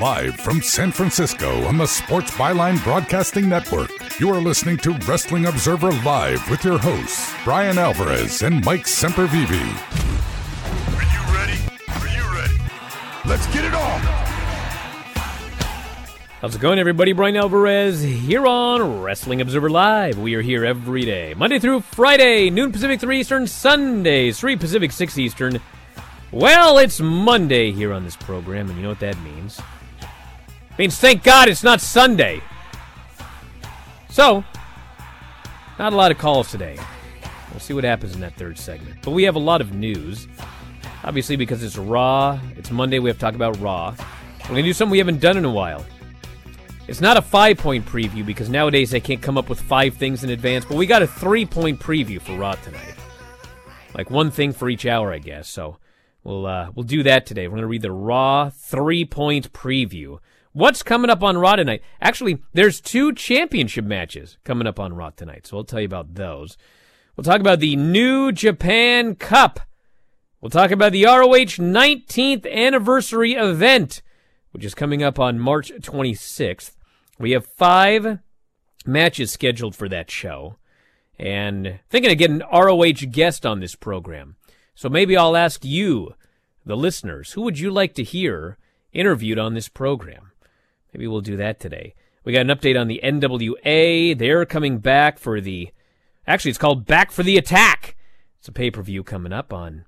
Live from San Francisco on the Sports Byline Broadcasting Network, you are listening to Wrestling Observer Live with your hosts, Bryan Alvarez and Mike Sempervive. Are you ready? Are you ready? Let's get it on! How's it going, everybody? Bryan Alvarez here on Wrestling Observer Live. We are here every day, Monday through Friday, noon Pacific, 3 Eastern, Sundays, 3 Pacific, 6 Eastern. Well, it's Monday here on this program, and you know what that means. Means thank God it's not Sunday. So, not a lot of calls today. We'll see what happens in that third segment. But we have a lot of news. Obviously, because it's Raw, it's Monday, we have to talk about Raw. We're going to do something we haven't done in a while. It's not a five point preview because nowadays they can't come up with five things in advance, but we got a three point preview for Raw tonight. Like one thing for each hour, I guess. So we'll uh, we'll do that today. We're gonna read the Raw three point preview. What's coming up on Raw tonight? Actually, there's two championship matches coming up on Raw tonight, so we'll tell you about those. We'll talk about the New Japan Cup. We'll talk about the ROH 19th anniversary event, which is coming up on March 26th. We have five matches scheduled for that show, and thinking of getting an ROH guest on this program. So maybe I'll ask you, the listeners, who would you like to hear interviewed on this program? Maybe we'll do that today. We got an update on the NWA. They're coming back for the. Actually, it's called Back for the Attack. It's a pay per view coming up on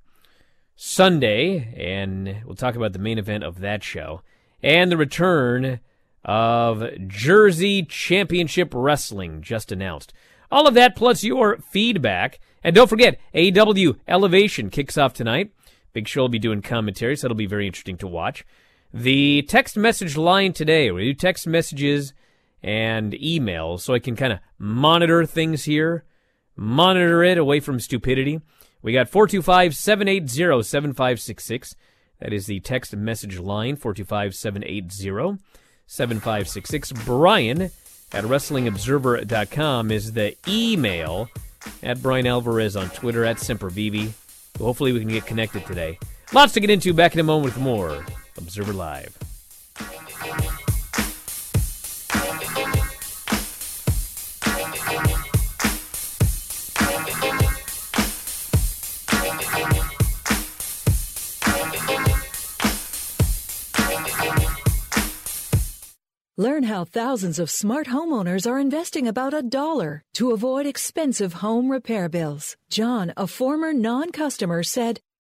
Sunday, and we'll talk about the main event of that show and the return of Jersey Championship Wrestling just announced. All of that plus your feedback. And don't forget, AEW Elevation kicks off tonight. Big Show will be doing commentary, so that'll be very interesting to watch. The text message line today, we do text messages and emails so I can kind of monitor things here, monitor it away from stupidity. We got 425 780 7566. That is the text message line, 425 780 7566. Bryan at WrestlingObserver.com is the email. At Bryan Alvarez on Twitter, at Sempervive. Hopefully, we can get connected today. Lots to get into. Back in a moment with more Observer Live. Learn how thousands of smart homeowners are investing about a dollar to avoid expensive home repair bills. John, a former non customer, said,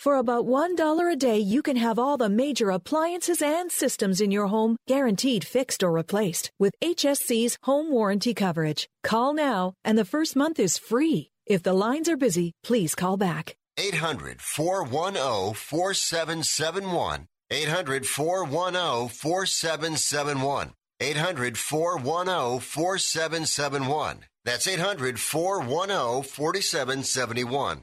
For about $1 a day, you can have all the major appliances and systems in your home guaranteed fixed or replaced with HSC's home warranty coverage. Call now, and the first month is free. If the lines are busy, please call back. 800 410 4771. 800 410 4771. 800 410 4771. That's 800 410 4771.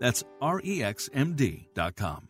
That's R E X M D.com.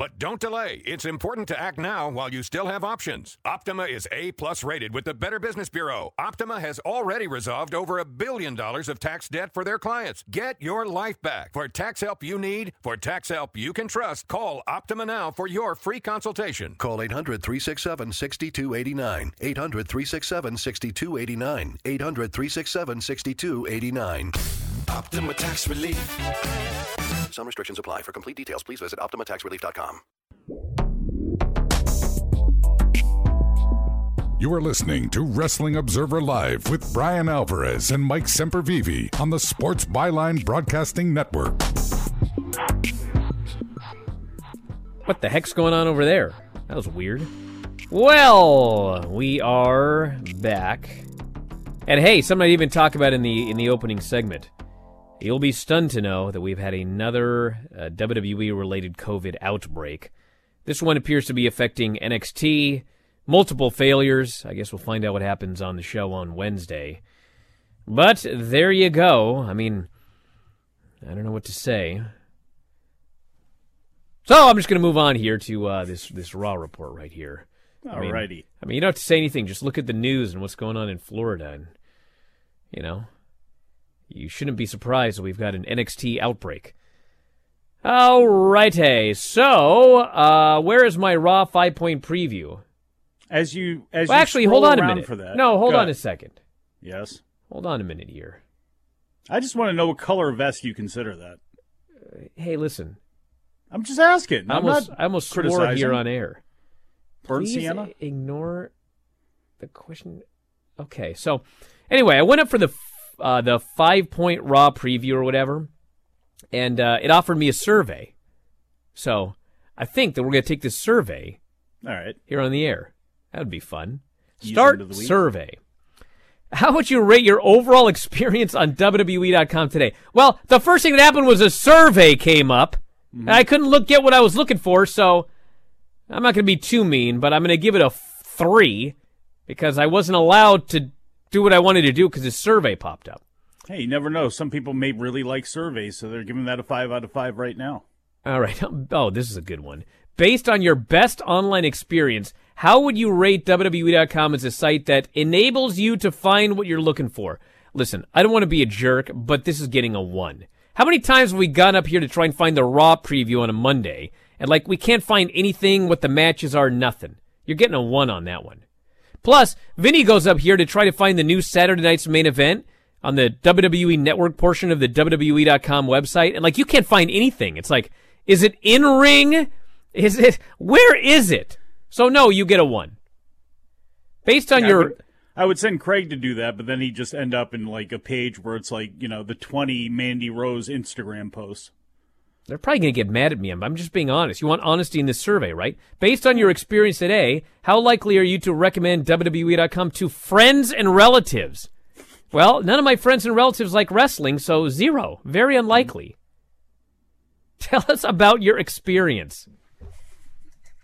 But don't delay. It's important to act now while you still have options. Optima is A plus rated with the Better Business Bureau. Optima has already resolved over a billion dollars of tax debt for their clients. Get your life back. For tax help you need, for tax help you can trust, call Optima now for your free consultation. Call 800 367 6289. 800 367 6289. 800 367 6289. Optima Tax Relief. Some restrictions apply. For complete details, please visit OptimaTaxRelief.com. You are listening to Wrestling Observer Live with Bryan Alvarez and Mike Sempervive on the Sports Byline Broadcasting Network. What the heck's going on over there? That was weird. Well, we are back. And hey, something I even talk about in the in the opening segment. You'll be stunned to know that we've had another uh, WWE related COVID outbreak. This one appears to be affecting NXT. Multiple failures. I guess we'll find out what happens on the show on Wednesday. But there you go. I mean, I don't know what to say. So I'm just going to move on here to uh, this this Raw report right here. Alrighty. I mean, I mean, you don't have to say anything. Just look at the news and what's going on in Florida, and you know, you shouldn't be surprised that we've got an NXT outbreak. Alrighty, so uh, where is my Raw five point preview? As you as well, you actually, hold on a minute. for that. No, hold Go on ahead. a second. Yes. Hold on a minute here. I just want to know what color vest you consider that. Hey, listen. I'm just asking. I I'm almost, not I almost swore here on air. Burnt Please sienna? ignore the question. Okay, so anyway, I went up for the uh, the five point raw preview or whatever, and uh, it offered me a survey. So I think that we're going to take this survey All right. here on the air. That would be fun. Start survey. How would you rate your overall experience on WWE.com today? Well, the first thing that happened was a survey came up, Mm-hmm. and I couldn't look get what I was looking for, so I'm not going to be too mean, but I'm going to give it a three because I wasn't allowed to do what I wanted to do because this survey popped up. Hey, you never know. Some people may really like surveys, so they're giving that a five out of five right now. All right. Oh, this is a good one. Based on your best online experience, how would you rate WWE.com as a site that enables you to find what you're looking for? Listen, I don't want to be a jerk, but this is getting a one. How many times have we gone up here to try and find the Raw preview on a Monday, and like we can't find anything, what the matches are, nothing? You're getting a one on that one. Plus, Vinny goes up here to try to find the new Saturday night's main event on the WWE network portion of the WWE.com website, and like you can't find anything. It's like, is it in ring? Is it where is it? So no, you get a one. Based on Yeah, I your would- I would send Craig to do that, but then he'd just end up in like a page where it's like, you know, the 20 Mandy Rose Instagram posts. They're probably going to get mad at me. I'm, I'm just being honest. You want honesty in this survey, right? Based on your experience today, how likely are you to recommend WWE.com to friends and relatives? Well, none of my friends and relatives like wrestling, so zero. Very unlikely. Tell us about your experience.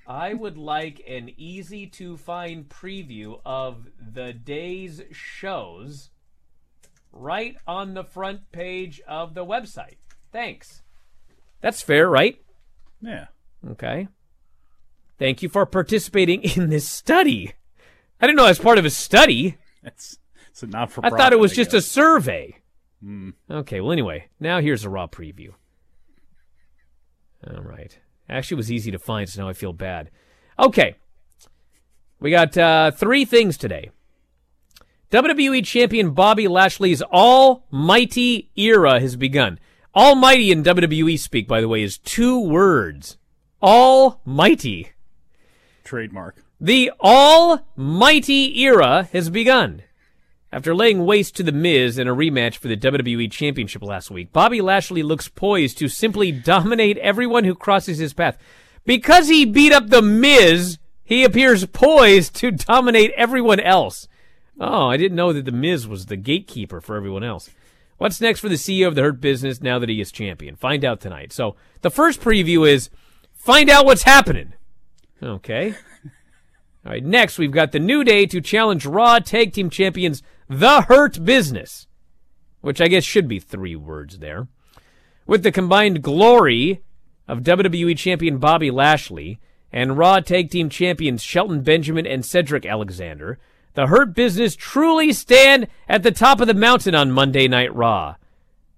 I would like an easy to find preview of the day's shows right on the front page of the website. Thanks. That's fair, right? Yeah. Okay. Thank you for participating in this study. I didn't know I was part of a study. It's it's a not for. I thought it was just a survey. Hmm. Okay, well, anyway, now here's a raw preview. All right. Actually, it was easy to find, so now I feel bad. Okay. We got uh, three things today. WWE Champion Bobby Lashley's almighty era has begun. Almighty in WWE speak, by the way, is two words. Almighty. trademark. The almighty era has begun. After laying waste to The Miz in a rematch for the WWE Championship last week, Bobby Lashley looks poised to simply dominate everyone who crosses his path. Because he beat up The Miz, he appears poised to dominate everyone else. Oh, I didn't know that The Miz was the gatekeeper for everyone else. What's next for the CEO of the Hurt Business now that he is champion? Find out tonight. So, the first preview is find out what's happening. Okay. All right, next we've got the New Day to challenge Raw Tag Team Champions The Hurt Business, which I guess should be three words there. With the combined glory of WWE Champion Bobby Lashley and Raw Tag Team Champions Shelton Benjamin and Cedric Alexander, the Hurt Business truly stand at the top of the mountain on Monday Night Raw.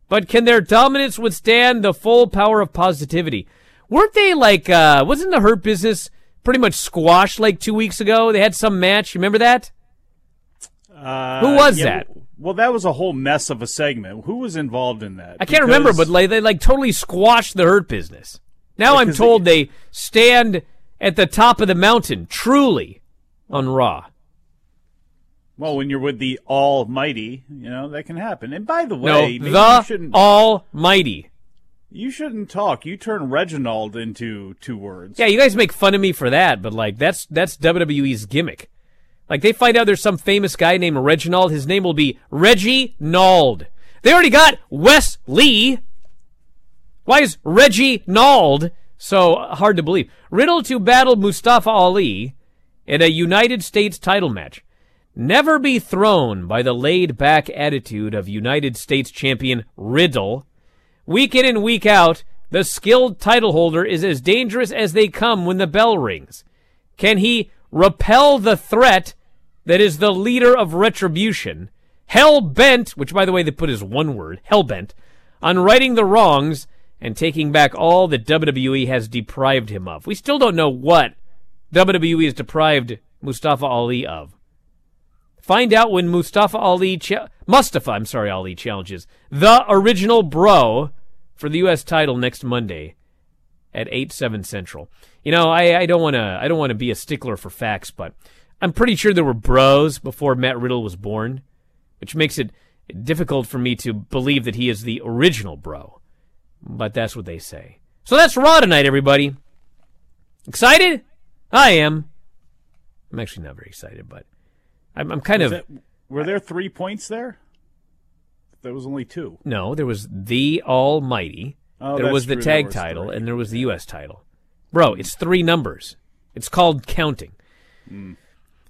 But can their dominance withstand the full power of positivity? Weren't they like, uh, wasn't the Hurt Business pretty much squashed like two weeks ago? They had some match. You remember that? Uh, Who was yeah, that? Well, that was a whole mess of a segment. Who was involved in that? I can't remember, but like they like totally squashed the Hurt Business. Now I'm Because told they stand at the top of the mountain, truly, on Raw. Well, when you're with the Almighty, you know that can happen. And by the No, way, you the shouldn't Almighty. you shouldn't talk. You turn Reginald into two words. Yeah, you guys make fun of me for that, but like that's that's WWE's gimmick. Like they find out there's some famous guy named Reginald. His name will be Reggie Nald. They already got Wes Lee. Why is Reggie Nald so hard to believe? Riddle to battle Mustafa Ali in a United States title match. Never be thrown by the laid back attitude of United States champion Riddle. Week in and week out, the skilled title holder is as dangerous as they come when the bell rings. Can he repel the threat that is the leader of retribution, hell bent, which by the way they put as one word, hell bent, on righting the wrongs and taking back all that WWE has deprived him of? We still don't know what WWE has deprived Mustafa Ali of. Find out when Mustafa Ali, cha- Mustafa, I'm sorry, Ali challenges the original bro for the U.S. title next Monday at eight seven central. You know, I, I don't want to I don't want to be a stickler for facts, but I'm pretty sure there were bros before Matt Riddle was born, which makes it difficult for me to believe that he is the original bro. But that's what they say. So that's Raw tonight, everybody. Excited? I am. I'm actually not very excited, but I'm, I'm kind Was of. that- were there three points there? There was only two. No, there was the Almighty. Oh, there was the true, tag was title, three. and there was the U.S. title. Bro, it's three numbers. It's called counting. Hmm.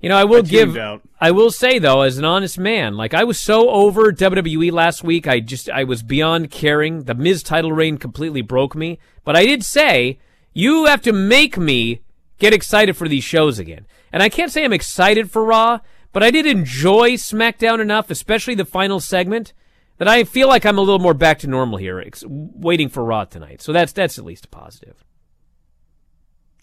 You know, I will. I give. out. I will say though, as an honest man, like I was so over WWE last week. I just I was beyond caring. The Miz title reign completely broke me. But I did say you have to make me get excited for these shows again. And I can't say I'm excited for Raw, but I did enjoy SmackDown enough, especially the final segment, that I feel like I'm a little more back to normal here, ex- waiting for Raw tonight. So that's that's at least a positive.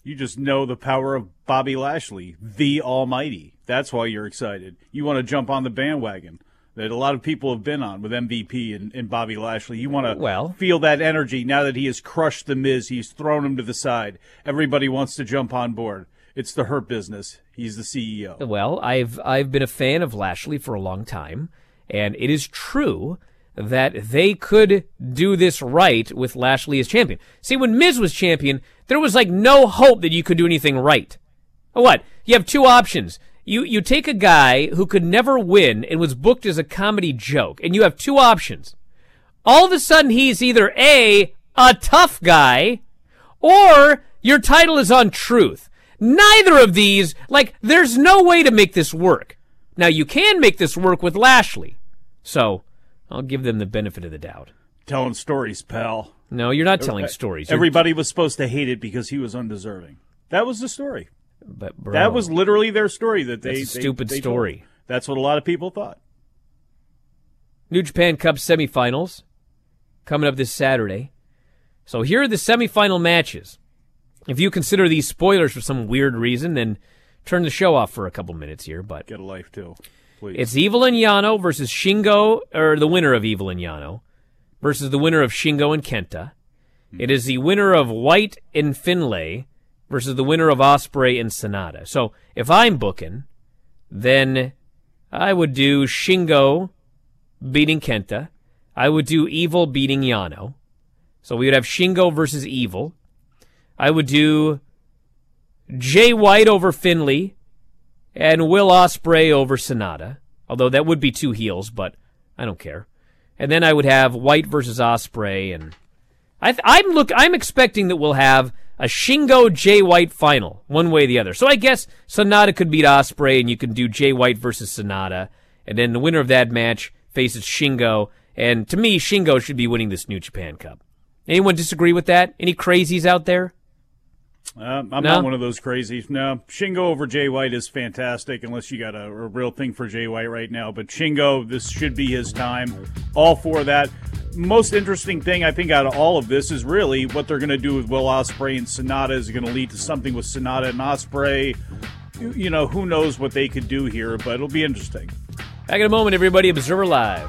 You just know the power of Bobby Lashley, the Almighty. That's why you're excited. You want to jump on the bandwagon that a lot of people have been on with MVP and, and Bobby Lashley. You want to Well- feel that energy now that he has crushed the Miz. He's thrown him to the side. Everybody wants to jump on board. It's the Hurt Business. He's the CEO. Well, I've I've been a fan of Lashley for a long time, and it is true that they could do this right with Lashley as champion. See, when Miz was champion, there was like no hope that you could do anything right. What? You have two options. You you take a guy who could never win and was booked as a comedy joke, and you have two options. All of a sudden he's either A, a tough guy, or your title is on truth. Neither of these, like, there's no way to make this work. Now, you can make this work with Lashley. So, I'll give them the benefit of the doubt. Telling stories, pal. No, you're not telling stories. You're- Everybody was supposed to hate it because he was undeserving. That was the story. But bro, that was literally their story. That they That's a they- stupid they story. told. That's what a lot of people thought. New Japan Cup semifinals coming up this Saturday. So here are the semifinal matches. If you consider these spoilers for some weird reason, then turn the show off for a couple minutes here. But Get a life too, please. it's Evil and Yano versus Shingo, or the winner of Evil and Yano versus the winner of Shingo and Kenta. Hmm. It is the winner of White and Finlay versus the winner of Ospreay and Sanada. So if I'm booking, then I would do Shingo beating Kenta. I would do Evil beating Yano. So we would have Shingo versus Evil. I would do Jay White over Finlay and Will Ospreay over Sanada. Although that would be two heels, but I don't care. And then I would have White versus Ospreay, and I I'm look. I'm expecting that we'll have a Shingo Jay White final, one way or the other. So I guess Sanada could beat Ospreay, and you can do Jay White versus Sanada, and then the winner of that match faces Shingo. And to me, Shingo should be winning this New Japan Cup. Anyone disagree with that? Any crazies out there? Uh, I'm No? not one of those crazies. No, Shingo over Jay White is fantastic, unless you got a, a real thing for Jay White right now. But Shingo, this should be his time. All for that. Most interesting thing I think out of all of this is really what they're going to do with Will Ospreay and Sanada. Is going to lead to something with Sanada and Ospreay? You, you know, who knows what they could do here, but it'll be interesting. Back in a moment, everybody. Observer Live.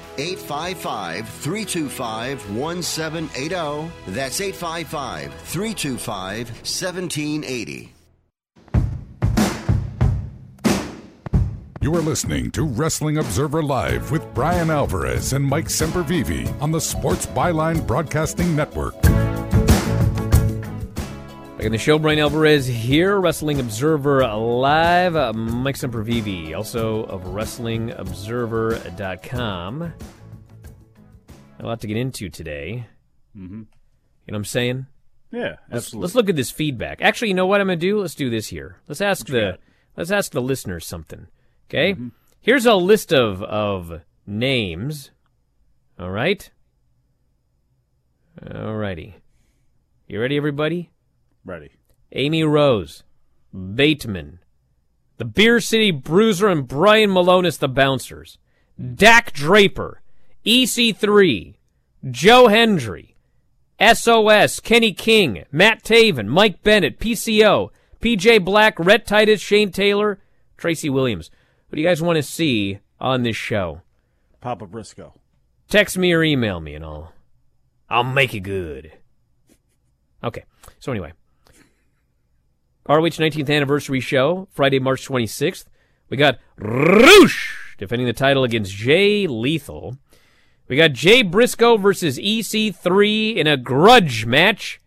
855 325 1780. That's 855 325 1780. You are listening to Wrestling Observer Live with Bryan Alvarez and Mike Sempervive on the Sports Byline Broadcasting Network. Back in the show, Bryan Alvarez here, Wrestling Observer Live. Uh, Mike Sempervive, also of WrestlingObserver.com. A lot to get into today. Mm-hmm. You know what I'm saying? Yeah, let's, absolutely. let's look at this feedback. Actually, you know what I'm going to do? Let's do this here. Let's ask the let's ask the listeners something. Okay? Mm-hmm. Here's a list of of names. All right? All righty. You ready everybody? Ready. Amy Rose, Bateman, the Beer City Bruiser and Brian Milonas, the Bouncers, Dak Draper, EC3, Joe Hendry, SOS, Kenny King, Matt Taven, Mike Bennett, PCO, PJ Black, Rhett Titus, Shane Taylor, Tracy Williams. What do you guys want to see on this show? Papa Briscoe. Text me or email me and I'll I'll make it good. Okay. So anyway, ROH 19th anniversary show, Friday, March 26th. We got Rush defending the title against Jay Lethal. We got Jay Briscoe versus EC3 in a grudge match.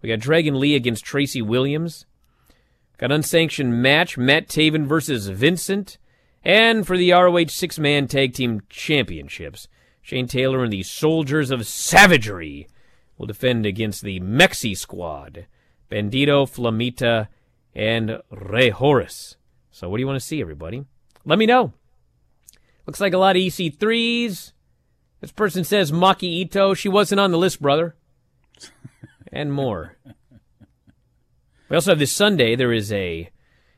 We got Dragon Lee against Tracy Williams. Got unsanctioned match, Matt Taven versus Vincent. And for the ROH six man tag team championships, Shane Taylor and the Soldiers of Savagery will defend against the Mexi Squad, Bandito, Flamita, and Rey Horus. So, what do you want to see, everybody? Let me know. Looks like a lot of EC3s. This person says Maki Itoh. She wasn't on the list, brother. and more. We also have this Sunday, there is a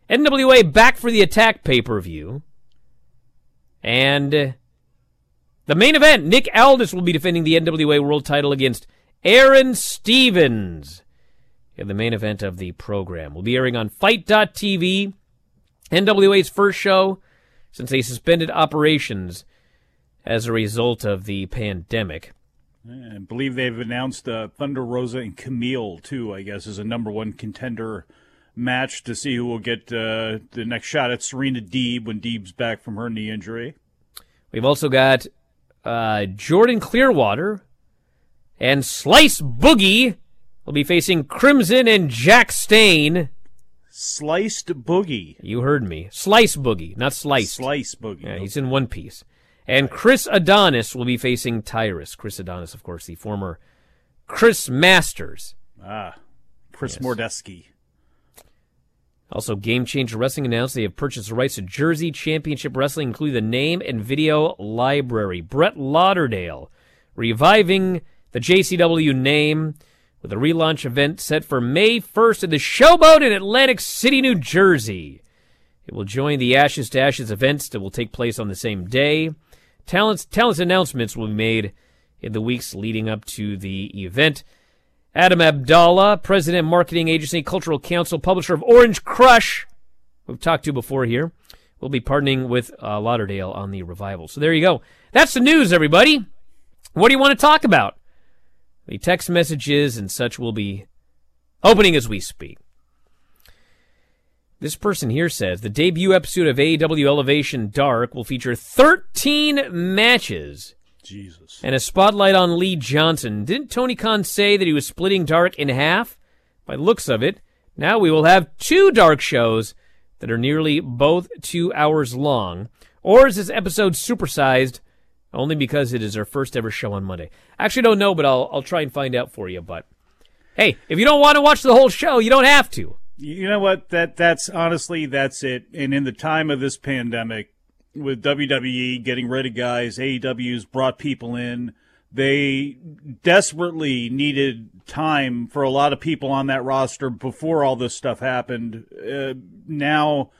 NWA Back for the Attack pay per view. And uh, the main event, Nick Aldis will be defending the NWA World title against Aron Stevens. Yeah, the main event of the program will be airing on Fight.tv, NWA's first show since they suspended operations as a result of the pandemic. I believe they've announced uh, Thunder Rosa and Kamille too. I guess as a number one contender match to see who will get uh, the next shot at Serena Deeb when Deeb's back from her knee injury. We've also got uh, Jordan Clearwater and Slice Boogie will be facing Crimson and Jax Dane. Sliced Boogie. You heard me. Slice Boogie, not Slice. Slice Boogie. Yeah, he's in one piece. And Chris Adonis will be facing Tyrus. Chris Adonis, of course, the former Chris Masters. Ah, Chris Yes. Mordetzky. Also, Game Changer Wrestling announced they have purchased the rights to Jersey Championship Wrestling, including the name and video library. Brett Lauderdale reviving the JCW name with a relaunch event set for May 1st at the Showboat in Atlantic City, New Jersey. It will join the Ashes to Ashes events that will take place on the same day. Talents, talents announcements will be made in the weeks leading up to the event. Adam Abdallah, President, Marketing Agency, Cultural Council, publisher of Orange Crush, we've talked to before here, will be partnering with uh, Lauderdale on the revival. So there you go. That's the news, everybody. What do you want to talk about? The text messages and such will be opening as we speak. This person here says the debut episode of AEW Elevation Dark will feature 13 matches Jesus. and a spotlight on Lee Johnson. Didn't Tony Khan say that he was splitting Dark in half? By the looks of it, now we will have two Dark shows that are nearly both two hours long. Or is this episode supersized only because it is our first ever show on Monday? I actually don't know, but I'll, I'll try and find out for you. But hey, if you don't want to watch the whole show, you don't have to. You know what? That that's honestly that's it. And in the time of this pandemic, with WWE getting rid of guys, AEW's brought people in. They desperately needed time for a lot of people on that roster before all this stuff happened. Uh, now,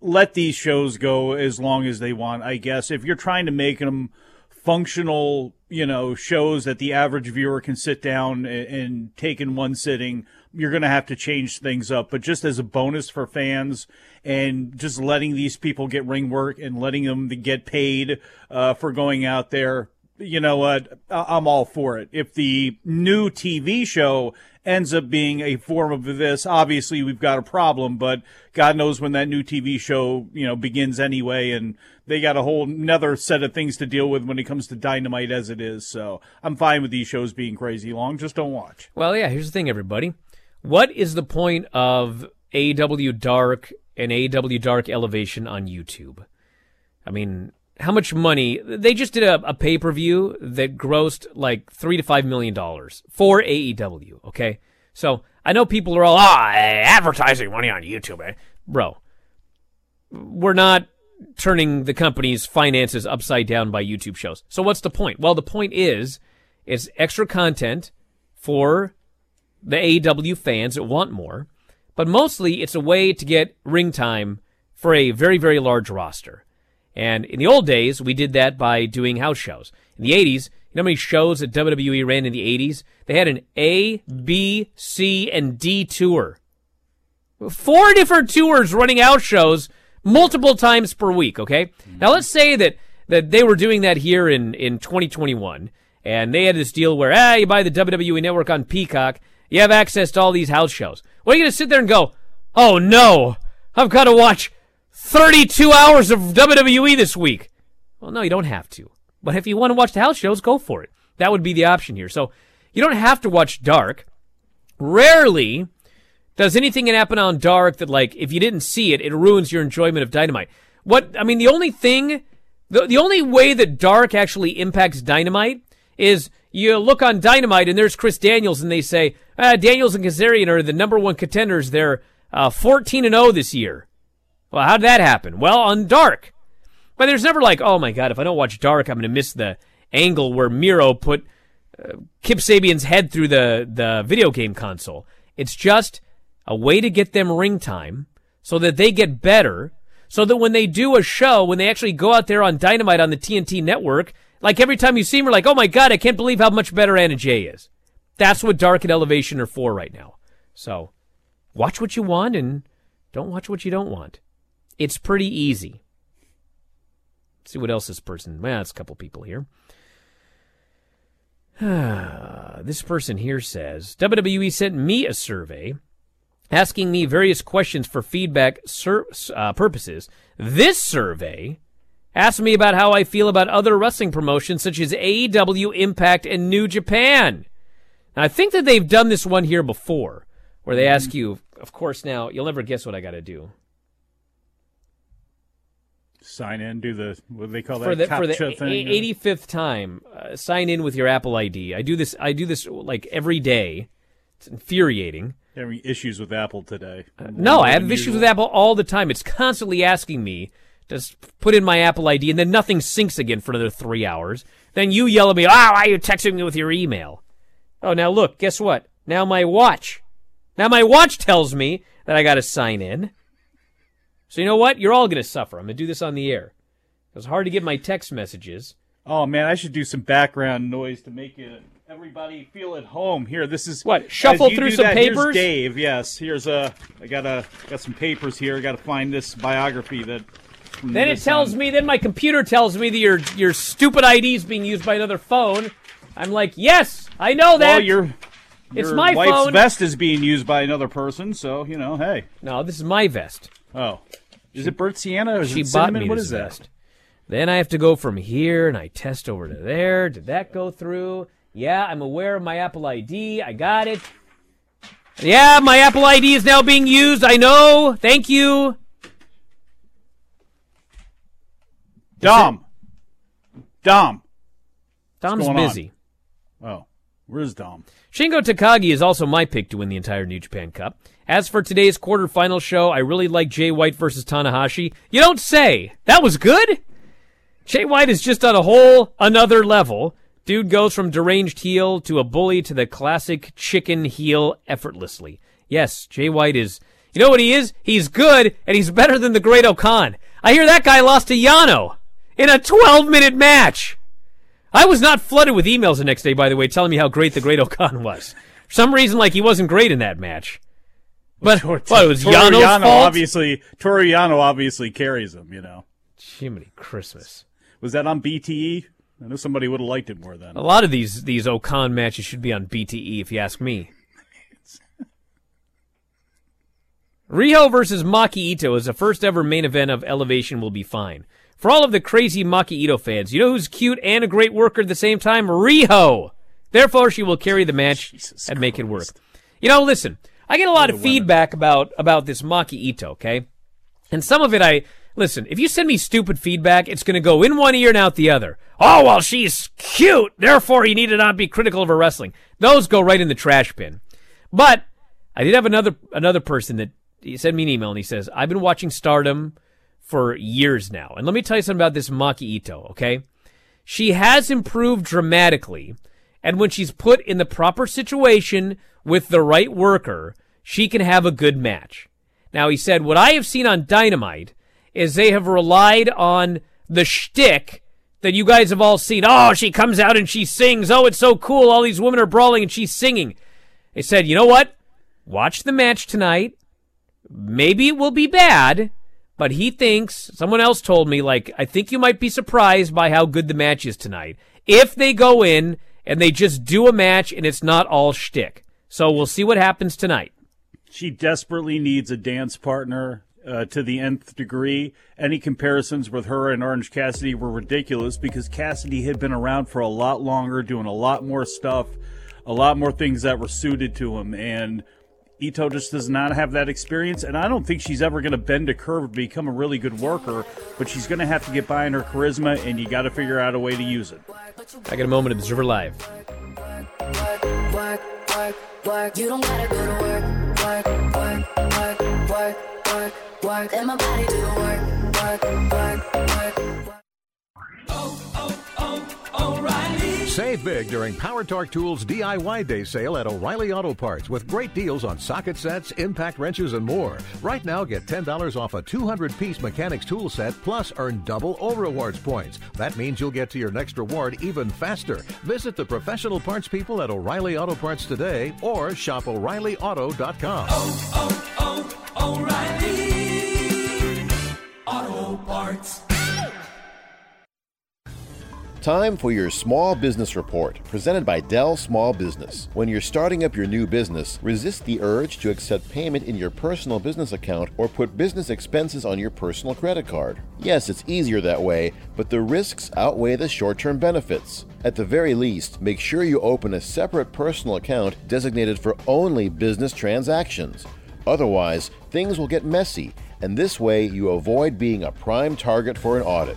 let these shows go as long as they want. I guess if you're trying to make them functional you know, shows that the average viewer can sit down and, and take in one sitting, you're going to have to change things up. But just as a bonus for fans and just letting these people get ring work and letting them get paid uh, for going out there, you know what? I'm all for it. If the new TV show ends up being a form of this, obviously we've got a problem, but God knows when that new TV show, you know, begins anyway, and they got a whole another set of things to deal with when it comes to dynamite as it is. So I'm fine with these shows being crazy long. Just don't watch. Well, yeah, here's the thing, everybody. What is the point of AEW Dark and AEW Dark Elevation on YouTube? I mean, how much money they just did a, a pay per view that grossed like three to five million dollars for AEW. Okay, so I know people are all ah advertising money on YouTube, eh? bro. We're not turning the company's finances upside down by YouTube shows. So what's the point? Well, the point is it's extra content for the AEW fans that want more, but mostly it's a way to get ring time for a very very large roster. And in the old days, we did that by doing house shows. In the 80s, you know how many shows that WWE ran in the 80s? They had an A, B, C, and D tour. Four different tours running out shows multiple times per week, okay? Mm-hmm. Now let's say that, that they were doing that here in, in 2021, and they had this deal where, ah, you buy the WWE network on Peacock, you have access to all these house shows. Well, are you going to sit there and go, oh no, I've got to watch 32 hours of WWE this week. Well, no, you don't have to. But if you want to watch the house shows, go for it. That would be the option here. So you don't have to watch Dark. Rarely does anything happen on Dark that, like, if you didn't see it, it ruins your enjoyment of Dynamite. What, I mean, the only thing, the, the only way that Dark actually impacts Dynamite is you look on Dynamite and there's Chris Daniels and they say, ah, Daniels and Kazarian are the number one contenders. They're uh, 14 and 0 this year. Well, how'd that happen? Well, on Dark. But there's never like, oh my god, if I don't watch Dark, I'm going to miss the angle where Miro put uh, Kip Sabian's head through the, the video game console. It's just a way to get them ring time so that they get better, so that when they do a show, when they actually go out there on Dynamite on the TNT network, like every time you see them, we're like, oh my god, I can't believe how much better Anna Jay is. That's what Dark and Elevation are for right now. So, watch what you want and don't watch what you don't want. It's pretty easy. Let's see what else this person. Well, it's a couple people here. this person here says WWE sent me a survey asking me various questions for feedback sur- uh, purposes. This survey asked me about how I feel about other wrestling promotions such as AEW, Impact, and New Japan. Now, I think that they've done this one here before, where they ask you, of course, now you'll never guess what I got to do sign in, do the what do they call for that the, for the eighty fifth time. Uh, sign in with your Apple ID. I do this. I do this like every day. It's infuriating. Having issues with Apple today? Uh, no, I have issues with Apple all the time. It's constantly asking me to put in my Apple ID, and then nothing syncs again for another three hours. Then you yell at me, "Oh, why are you texting me with your email?" Oh, now look, guess what? Now my watch. Now my watch tells me that I got to sign in. So you know what? You're all going to suffer. I'm going to do this on the air. It was hard to get my text messages. Oh man, I should do some background noise to make it, everybody feel at home. Here, this is what shuffle through some that, papers. Here's Dave, yes. Here's a. I got a got some papers here. I got to find this biography that. Then it tells on. me. Then my computer tells me that your your stupid ID is being used by another phone. I'm like, yes, I know that. Well, your it's my wife's phone. vest is being used by another person, so you know, hey. No, this is my vest. Oh, is it Bert Sienna or is she it bought cinnamon? me What is that? vest. Then I have to go from here and I test over to there. Did that go through? Yeah, I'm aware of my Apple ID. I got it. Yeah, my Apple ID is now being used. I know. Thank you. Dom. Dom. Dom's busy. on? Oh, where's Dom? Shingo Takagi is also my pick to win the entire New Japan Cup. As for today's quarterfinal show, I really like Jay White versus Tanahashi. You don't say. That was good? Jay White is just on a whole another level. Dude goes from deranged heel to a bully to the classic chicken heel effortlessly. Yes, Jay White is. You know what he is? He's good, and he's better than the Great O-Khan. I hear that guy lost to Yano in a 12 minute match. I was not flooded with emails the next day, by the way, telling me how great the Great-O-Khan was. For some reason, like he wasn't great in that match. But what, it was Yano's Yano fault? obviously Toru Yano obviously carries him, you know. Jiminy Christmas. Was that on BTE? I know somebody would have liked it more then. A lot of these these O-Khan matches should be on BTE, if you ask me. Riho versus Maki Itoh is the first ever main event of Elevation will be fine. For all of the crazy Maki Itoh fans, you know who's cute and a great worker at the same time? Riho! Therefore, she will carry the match and make it work. You know, listen, I get a lot of feedback about, about this Maki Itoh, okay? And some of it I, listen, if you send me stupid feedback, it's gonna go in one ear and out the other. Oh, well, she's cute, therefore you need to not be critical of her wrestling. Those go right in the trash bin. But, I did have another, another person that he sent me an email and he says, I've been watching Stardom for years now. And let me tell you something about this Maki Itoh, okay? She has improved dramatically. And when she's put in the proper situation with the right worker, she can have a good match. Now, he said, what I have seen on Dynamite is they have relied on the shtick that you guys have all seen. Oh, she comes out and she sings. Oh, it's so cool. All these women are brawling and she's singing. They said, you know what? Watch the match tonight. Maybe it will be bad, but he thinks, someone else told me, like, I think you might be surprised by how good the match is tonight. If they go in and they just do a match and it's not all shtick. So we'll see what happens tonight. She desperately needs a dance partner uh, to the nth degree. Any comparisons with her and Orange Cassidy were ridiculous because Cassidy had been around for a lot longer, doing a lot more stuff, a lot more things that were suited to him. And Itoh just does not have that experience, and I don't think she's ever going to bend a curve to become a really good worker. But she's going to have to get by on her charisma, and you got to figure out a way to use it. I got a moment, Observer Live. work, work, work. You don't gotta go to work, work, work, work, work, work. Let my body do the work, work, work, work, work. Oh, oh, oh, Save big during Power Torque Tools DIY Day sale at O'Reilly Auto Parts with great deals on socket sets, impact wrenches, and more. Right now, get $10 off a 200 piece mechanics tool set plus earn double O rewards points. That means you'll get to your next reward even faster. Visit the professional parts people at O'Reilly Auto Parts today or shop O'ReillyAuto.com. Oh, oh, oh, O'Reilly Auto Parts. Time for your Small Business Report, presented by Dell Small Business. When you're starting up your new business, resist the urge to accept payment in your personal business account or put business expenses on your personal credit card. Yes, it's easier that way, but the risks outweigh the short term benefits. At the very least, make sure you open a separate personal account designated for only business transactions. Otherwise, things will get messy, and this way you avoid being a prime target for an audit.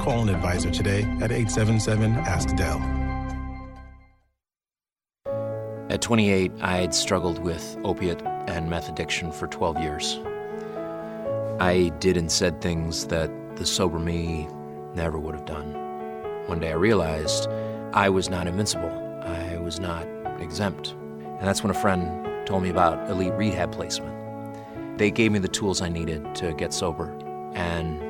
call an advisor today at 877 Ask Dell. At 28, I had struggled with opiate and meth addiction for 12 years. I did and said things that the sober me never would have done. One day I realized I was not invincible, I was not exempt. And that's when a friend told me about elite rehab placement. They gave me the tools I needed to get sober, and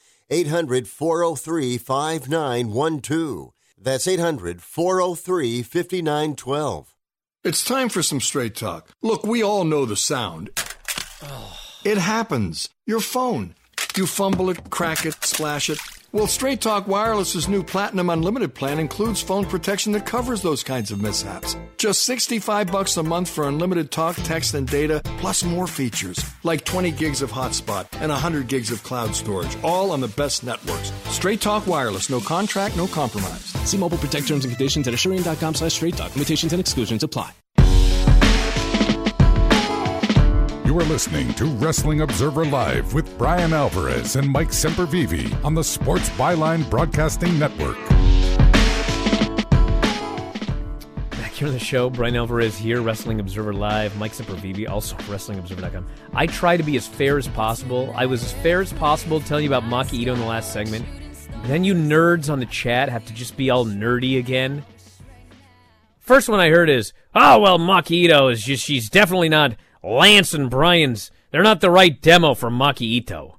800 403 5912. That's 800 403 5912. It's time for some straight talk. Look, we all know the sound. It happens. Your phone. You fumble it, crack it, splash it. Well, Straight Talk Wireless's new Platinum Unlimited plan includes phone protection that covers those kinds of mishaps. Just 65 bucks a month for unlimited talk, text, and data, plus more features like 20 gigs of hotspot and 100 gigs of cloud storage, all on the best networks. Straight Talk Wireless, no contract, no compromise. See mobile protect terms and conditions at asurion.com slash straight talk. Limitations and exclusions apply. You are listening to Wrestling Observer Live with Bryan Alvarez and Mike Sempervive on the Sports Byline Broadcasting Network. Back here on the show, Bryan Alvarez here, Wrestling Observer Live. Mike Sempervive, also WrestlingObserver.com. I try to be as fair as possible. I was as fair as possible telling you about Maki Itoh in the last segment. Then you nerds on the chat have to just be all nerdy again. First one I heard is, oh, well, Maki Itoh is just, she's definitely not Lance and Bryan's. They're not the right demo for Maki Itoh.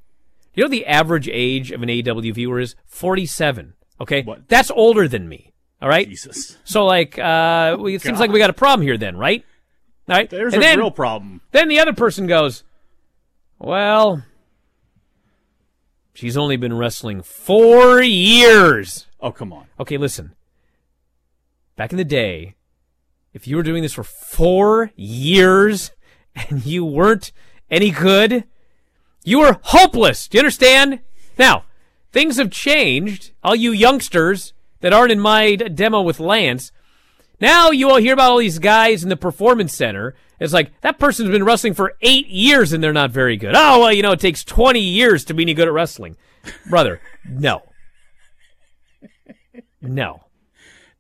You know the average age of an AEW viewer is 47. Okay? What? That's older than me. All right? Jesus. So, like, uh, it seems like we got a problem here then, right? All right? There's and a then, real problem. Then the other person goes, well, she's only been wrestling four years. Oh, come on. Okay, listen. Back in the day, if you were doing this for four years and you weren't any good, you were hopeless. Do you understand? Now, things have changed. All you youngsters that aren't in my demo with Lance, now you all hear about all these guys in the performance center. It's like that person's been wrestling for eight years and they're not very good. Oh well, you know it takes twenty years to be any good at wrestling, brother. no, no.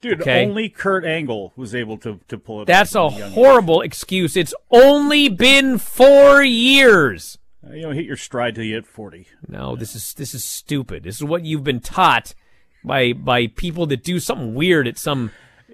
Dude, okay? only Kurt Angle was able to, to pull it That's a horrible excuse. It's only been four years. Uh, you know, hit your stride till you hit forty. No, yeah. this is this is stupid. This is what you've been taught by by people that do something weird at some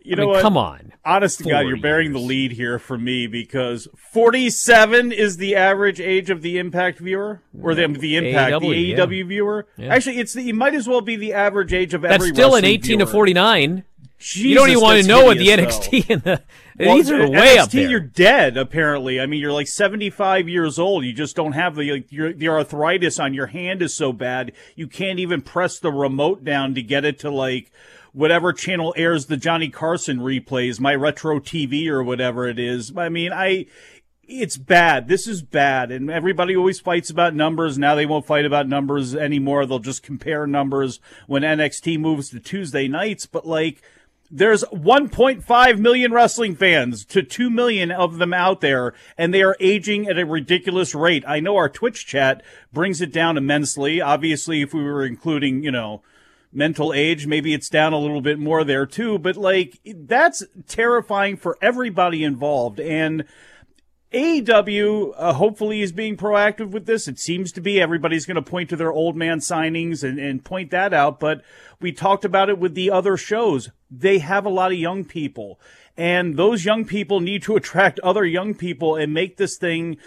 you know mean, what? Come on. Honest to God, you're bearing the lead here for me because 47 is the average age of the Impact viewer or the, the Impact, AEW, the AEW yeah. viewer. Yeah. Actually, it's the, it might as well be the average age of That's every. That's still an 18 viewer. to 49. Jesus, you don't even want to know what the NXT though. and the well, these are way NXT, up there. You're dead, apparently. I mean, you're like 75 years old. You just don't have the like, your, the arthritis on your hand is so bad you can't even press the remote down to get it to like whatever channel airs the Johnny Carson replays, my retro TV or whatever it is. I mean, I it's bad. This is bad. And everybody always fights about numbers. Now they won't fight about numbers anymore. They'll just compare numbers when NXT moves to Tuesday nights. But like, there's 1.5 million wrestling fans to 2 million of them out there, and they are aging at a ridiculous rate. I know our Twitch chat brings it down immensely. Obviously, if we were including, you know, mental age, maybe it's down a little bit more there too, but like, that's terrifying for everybody involved. And AEW uh, hopefully is being proactive with this. It seems to be. Everybody's going to point to their old man signings and, and point that out. But we talked about it with the other shows. They have a lot of young people, and those young people need to attract other young people and make this thing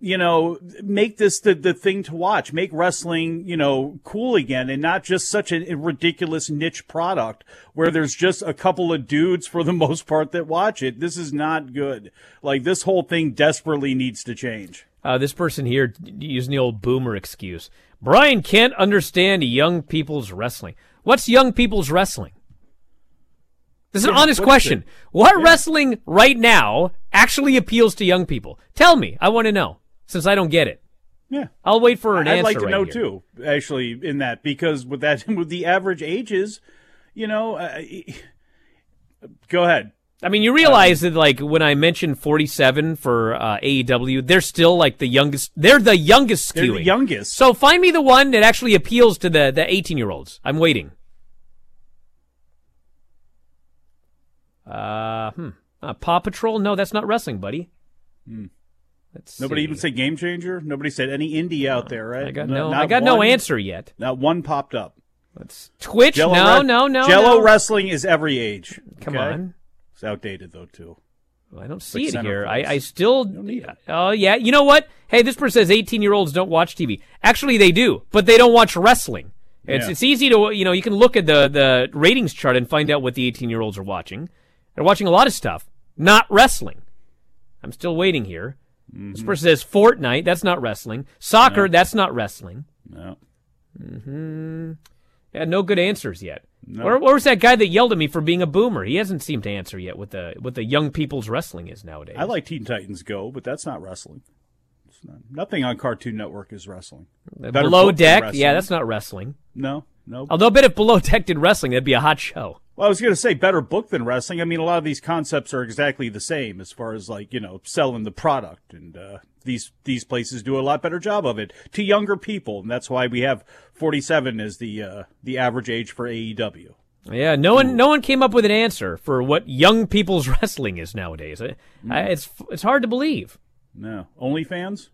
you know, make this the, the thing to watch, make wrestling, you know, cool again and not just such a ridiculous niche product where there's just a couple of dudes for the most part that watch it. This is not good. Like this whole thing desperately needs to change. Uh, this person here using the old boomer excuse. Bryan can't understand young people's wrestling. What's young people's wrestling? This is an Yeah, honest what question. What wrestling right now actually appeals to young people? Tell me. I want to know since I don't get it. Yeah. I'll wait for an answer. I'd like to right know here. too, actually, in that because with that with the average ages, you know, uh, go ahead. I mean, you realize that like when I mentioned 47 for uh, AEW, they're still like the youngest. They're the youngest They're the youngest. So find me the one that actually appeals to the the 18 year olds. I'm waiting. Uh, hmm. Uh, Paw Patrol? No, that's not wrestling, buddy. Hmm. Let's Nobody see. even said game changer. Nobody said any indie out there, right? I got No- no. I got no answer yet. Not one popped up. Let's Twitch. Jello no, re- no, no, Jello no. wrestling is every age. Come okay? on. It's outdated though too. I don't Like see it here. I. I still. Oh yeah. You know what? Hey, this person says 18 year olds don't watch TV. Actually, they do, but they don't watch wrestling. It's Yeah. it's easy to you know you can look at the the ratings chart and find out what the 18 year olds are watching. They're watching a lot of stuff, not wrestling. I'm still waiting here. This person says Fortnite. That's not wrestling. Soccer. Mm-hmm. No. That's not wrestling. No. hmm Yeah, no good answers yet. No. Where, was that guy that yelled at me for being a boomer? He hasn't seemed to answer yet what the what the young people's wrestling is nowadays. I like Teen Titans Go, but that's not wrestling. It's not, nothing on Cartoon Network is wrestling. Better Below Deck, wrestling. yeah, that's not wrestling. No, no. Although, I bet if Below Deck did wrestling, that'd be a hot show. Well, I was going to say better book than wrestling. I mean, a lot of these concepts are exactly the same as far as like you know selling the product, and uh, these these places do a lot better job of it to younger people, and that's why we have 47 as the uh, the average age for AEW. Yeah, no one no one came up with an answer for what young people's wrestling is nowadays. I, I, it's it's hard to believe. No, OnlyFans.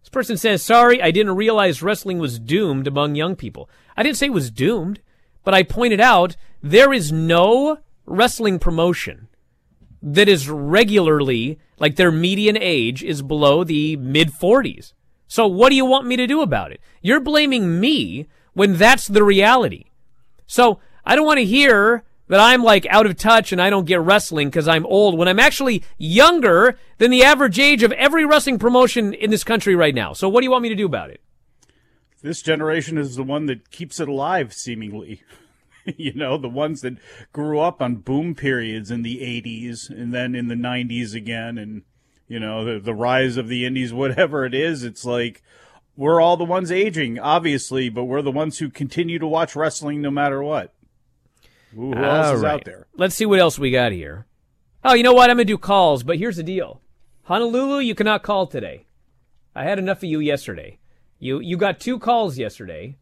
This person says, "Sorry, I didn't realize wrestling was doomed among young people. I didn't say it was doomed, but I pointed out there is no wrestling promotion that is regularly like their median age is below the mid 40s. So what do you want me to do about it? You're blaming me when that's the reality. So I don't want to hear that I'm like out of touch and I don't get wrestling because I'm old when I'm actually younger than the average age of every wrestling promotion in this country right now. So what do you want me to do about it? This generation is the one that keeps it alive, seemingly. you know, the ones that grew up on boom periods in the 80s and then in the 90s again, and, you know, the, the rise of the indies, whatever it is. It's like we're all the ones aging, obviously, but we're the ones who continue to watch wrestling no matter what. Ooh, who else All is right. out there? Let's see what else we got here. Oh, you know what? I'm going to do calls, but here's the deal. Honolulu, you cannot call today. I had enough of you yesterday. You you got two calls yesterday.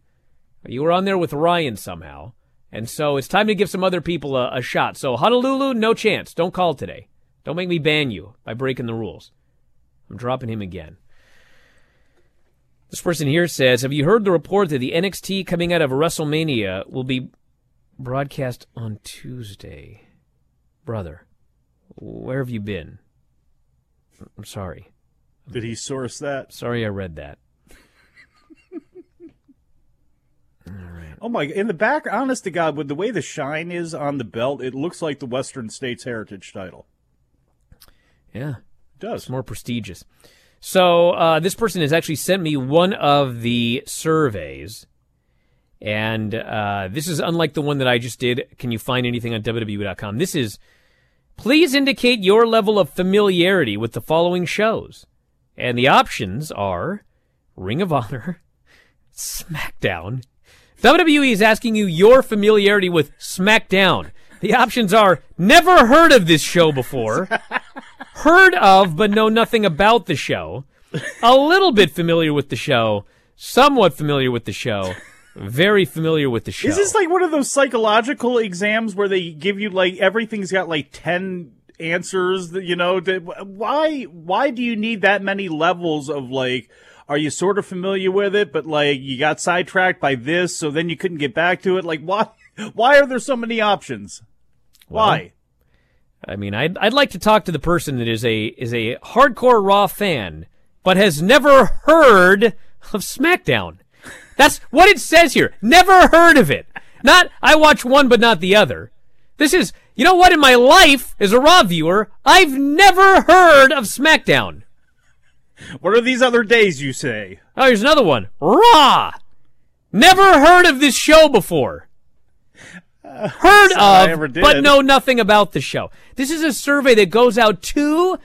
You were on there with Ryan somehow. And so it's time to give some other people a, a shot. So Honolulu, no chance. Don't call today. Don't make me ban you by breaking the rules. I'm dropping him again. This person here says, Have you heard the report that the NXT coming out of WrestleMania will be broadcast on Tuesday? Brother, where have you been? I'm sorry. Did he source that? Sorry I read that. Oh my! In the back, honest to God, with the way the shine is on the belt, it looks like the Western States Heritage title. Yeah. It does. It's more prestigious. So uh, this person has actually sent me one of the surveys. And uh, this is unlike the one that I just did. Can you find anything on WWE.com? This is please indicate your level of familiarity with the following shows. And the options are Ring of Honor, SmackDown. WWE is asking you your familiarity with SmackDown. The options are never heard of this show before, heard of but know nothing about the show, a little bit familiar with the show, somewhat familiar with the show, very familiar with the show. Is this like one of those psychological exams where they give you like everything's got like ten answers? That you know, why why do you need that many levels of like? Are you sort of familiar with it, but like you got sidetracked by this, so then you couldn't get back to it? Like why? Why are there so many options? Why? I mean, I'd I'd like to talk to the person that is a is a hardcore Raw fan, but has never heard of SmackDown. That's what it says here. Never heard of it. Not I watch one but not the other. This is you know what in my life as a Raw viewer, I've never heard of SmackDown. What are these other days you say? Oh, here's another one. Raw. Never heard of this show before. Heard I ever of, but know nothing about the show. This is a survey that goes out to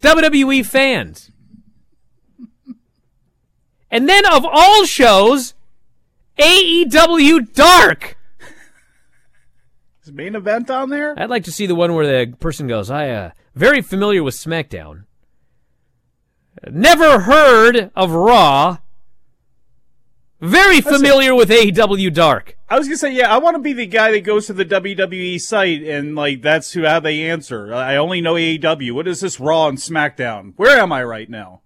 WWE fans. And then of all shows, AEW Dark. Is main event on there? I'd like to see the one where the person goes, I uh very familiar with SmackDown. Never heard of Raw. Very familiar with AEW Dark. I was gonna say, yeah, I want to be the guy that goes to the WWE site and like that's who how they answer. I only know AEW. What is this Raw and SmackDown? Where am I right now?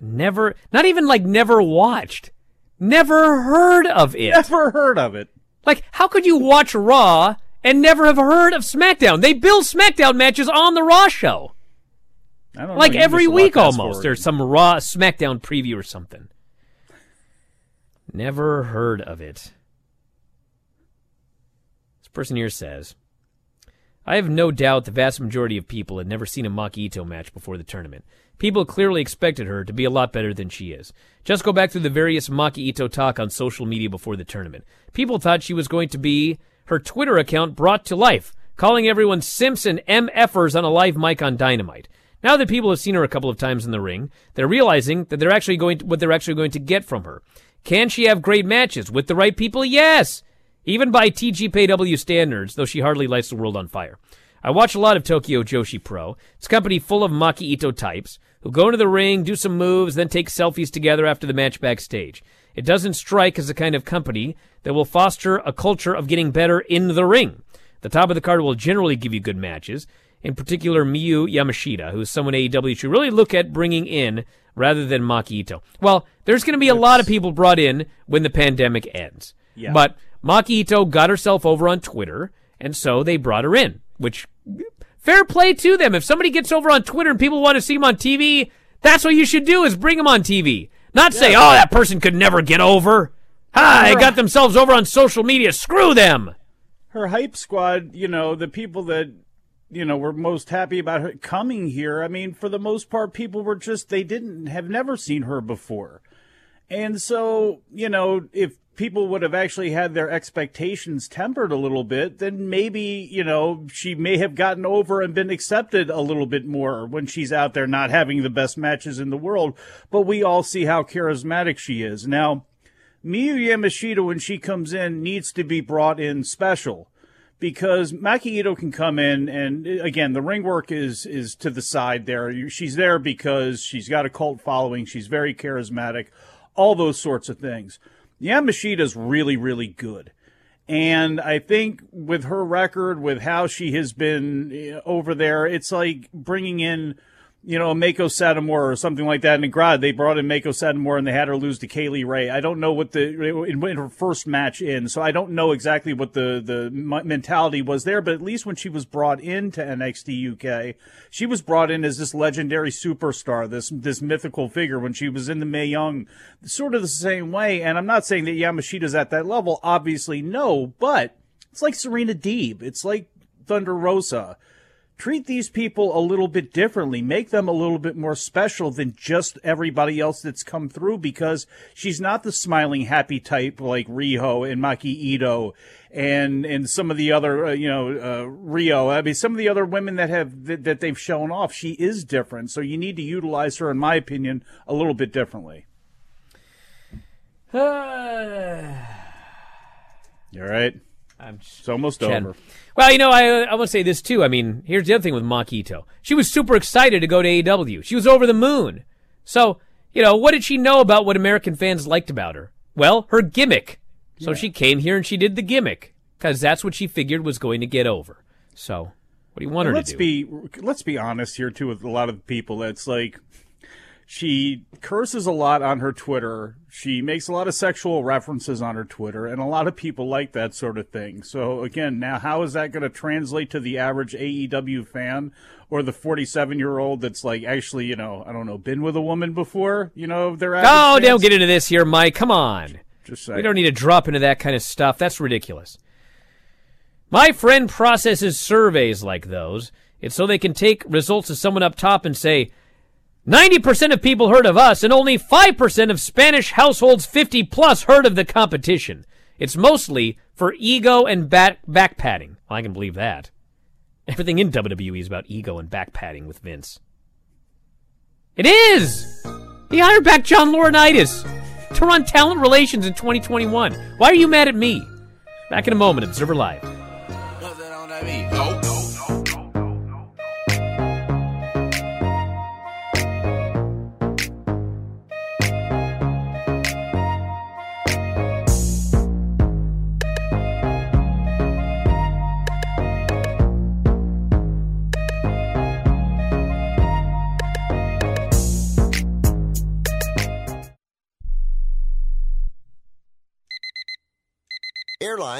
Never, not even like never watched. Never heard of it. Never heard of it. Like, how could you watch Raw and never have heard of SmackDown? They build SmackDown matches on the Raw show. I don't Like know. Every missed a lot week almost. There's some Raw SmackDown preview or something. Never heard of it. This person here says, I have no doubt the vast majority of people had never seen a Maki Itoh match before the tournament. People clearly expected her to be a lot better than she is. Just go back through the various Maki Itoh talk on social media before the tournament. People thought she was going to be her Twitter account brought to life, calling everyone Simpson MFers on a live mic on Dynamite. Now that people have seen her a couple of times in the ring, they're realizing that they're actually going to, what they're actually going to get from her. Can she have great matches with the right people? Yes. Even by TJPW standards, though she hardly lights the world on fire. I watch a lot of Tokyo Joshi Pro. It's a company full of Maki Itoh types who go into the ring, do some moves, then take selfies together after the match backstage. It doesn't strike as the kind of company that will foster a culture of getting better in the ring. The top of the card will generally give you good matches, in particular Miyu Yamashita, who's someone AEW should really look at bringing in rather than Maki Itoh. Well, there's going to be a lot of people brought in when the pandemic ends. Yeah. But Maki Itoh got herself over on Twitter, and so they brought her in, which fair play to them. If somebody gets over on Twitter and people want to see them on TV, that's what you should do is bring them on TV. Not say, oh, that person could never get over. Ah, they got themselves over on social media. Screw them. her hype squad, you know, the people that you know were most happy about her coming here. I mean, for the most part, people were just they didn't have never seen her before, and so you know if people would have actually had their expectations tempered a little bit, then maybe you know she may have gotten over and been accepted a little bit more when she's out there not having the best matches in the world. But we all see how charismatic she is now. Miyu Yamashita, when she comes in, needs to be brought in special because Maki can come in and again, the ring work is is to the side there. She's there because she's got a cult following. She's very charismatic, all those sorts of things. Yamashita's really, really good. And I think with her record, with how she has been eh, over there, it's like bringing in you know, Meiko Satomura or something like that in Grad. They brought in Meiko Satomura and they had her lose to Kay Lee Ray. I don't know what the in her first match in, so I don't know exactly what the the mentality was there. But at least when she was brought into NXT UK, she was brought in as this legendary superstar, this this mythical figure. When she was in the Mae Young, sort of the same way. And I'm not saying that Yamashita's at that level. Obviously, no, but it's like Serena Deeb. It's like Thunder Rosa treat these people a little bit differently, make them a little bit more special than just everybody else that's come through because she's not the smiling, happy type like Riho and Maki Itoh and and some of the other uh, you know uh, Rio. I mean, some of the other women that have that, that they've shown off, she is different. So you need to utilize her, in my opinion, a little bit differently. All right? I'm it's almost Chen. over. Well, you know, I I want to say this too. I mean, here's the other thing with Maki Itoh. She was super excited to go to AEW. She was over the moon. So, you know, what did she know about what American fans liked about her? Well, her gimmick. So she came here and she did the gimmick because that's what she figured was going to get over. So, what do you want And her let's to do? be let's be honest here too with a lot of people. It's like she curses a lot on her Twitter. She makes a lot of sexual references on her Twitter, and a lot of people like that sort of thing. So again, now how is that going to translate to the average AEW fan or the 47 year old that's like actually, you know, I don't know, been with a woman before? You know, average Oh, fans? don't get into this here, Mike. Come on. Just We don't need to drop into that kind of stuff. That's ridiculous. My friend processes surveys like those. It's so they can take results of someone up top and say, 90% of people heard of us, and only 5% of Spanish households 50 plus heard of the competition. It's mostly for ego and back, back patting. Well, I can believe that. Everything in WWE is about ego and back patting with Vince. It is! He hired back John Laurinaitis to run talent relations in 2021. Why are you mad at me? Back in a moment, Observer Live.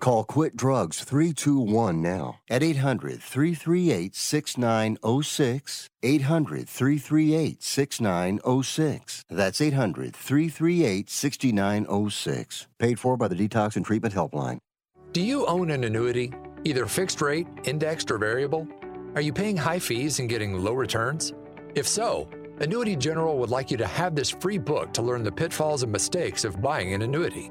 Call Quit Drugs 321 now at 800 338 6906. 800 338 6906. That's 800 338 6906. Paid for by the Detox and Treatment Helpline. Do you own an annuity, either fixed rate, indexed, or variable? Are you paying high fees and getting low returns? If so, Annuity General would like you to have this free book to learn the pitfalls and mistakes of buying an annuity.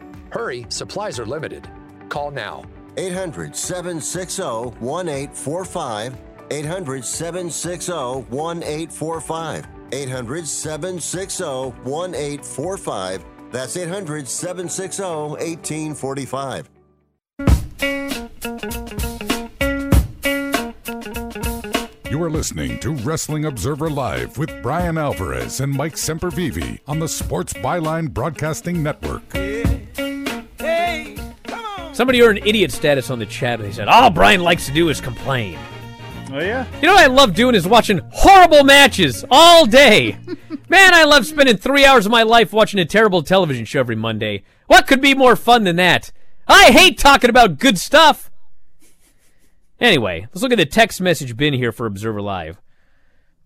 Hurry, supplies are limited. Call now. 800 760 1845. 800 760 1845. 800 760 1845. That's 800 760 1845. You are listening to Wrestling Observer Live with Bryan Alvarez and Mike Sempervive on the Sports Byline Broadcasting Network. Somebody earned idiot status on the chat. They said, all Bryan likes to do is complain. Oh, yeah? You know what I love doing is watching horrible matches all day. Man, I love spending three hours of my life watching a terrible television show every Monday. What could be more fun than that? I hate talking about good stuff. Anyway, let's look at the text message bin here for Observer Live.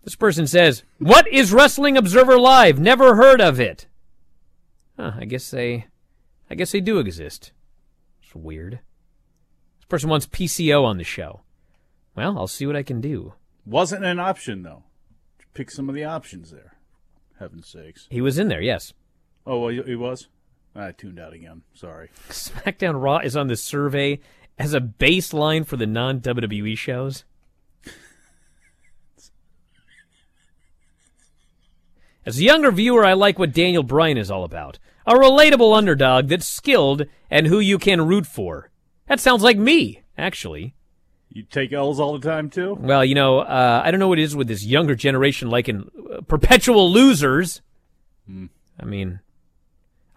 This person says, What is Wrestling Observer Live? Never heard of it. Huh, I guess they I guess they do exist. Weird. This person wants PCO on the show. Well, I'll see what I can do. Wasn't an option, though. Pick some of the options there. Heaven's sakes. He was in there, yes. Oh, well, he was? I tuned out again. Sorry. SmackDown Raw is on the survey as a baseline for the non WWE shows. As a younger viewer, I like what Daniel Bryan is all about. A relatable underdog that's skilled and who you can root for. That sounds like me, actually. You take L's all the time, too? Well, you know, uh, I don't know what it is with this younger generation, like in uh, perpetual losers. Hmm. I mean,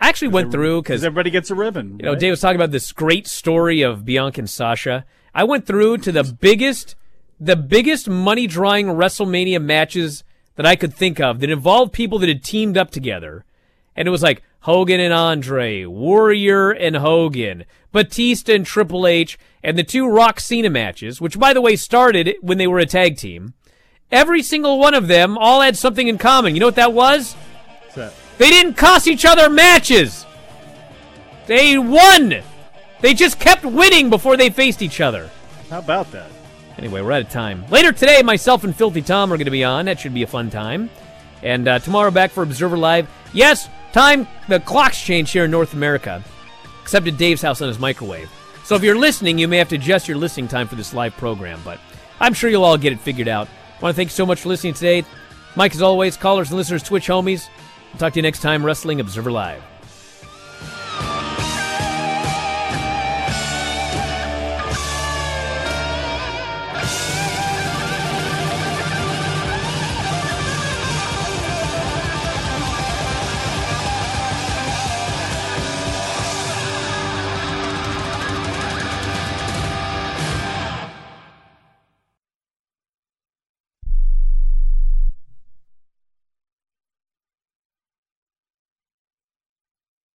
I actually went through because everybody gets a ribbon. You know, right? Dave was talking about this great story of Bianca and Sasha. I went through to the biggest, the biggest money drawing WrestleMania matches that I could think of that involved people that had teamed up together, and it was like Hogan and Andre, Warrior and Hogan, Batista and Triple H, and the two Rock Cena matches, which by the way started when they were a tag team. Every single one of them all had something in common. You know what that was? What's that? They didn't cost each other matches. They won. They just kept winning before they faced each other. How about that? Anyway, we're out of time. Later today, myself and Filthy Tom are going to be on. That should be a fun time. And uh, tomorrow, back for Observer Live. Yes, time. The clocks change here in North America, except at Dave's house on his microwave. So if you're listening, you may have to adjust your listening time for this live program, but I'm sure you'll all get it figured out. I want to thank you so much for listening today. Mike, as always, callers and listeners, Twitch homies. I'll talk to you next time, Wrestling Observer Live.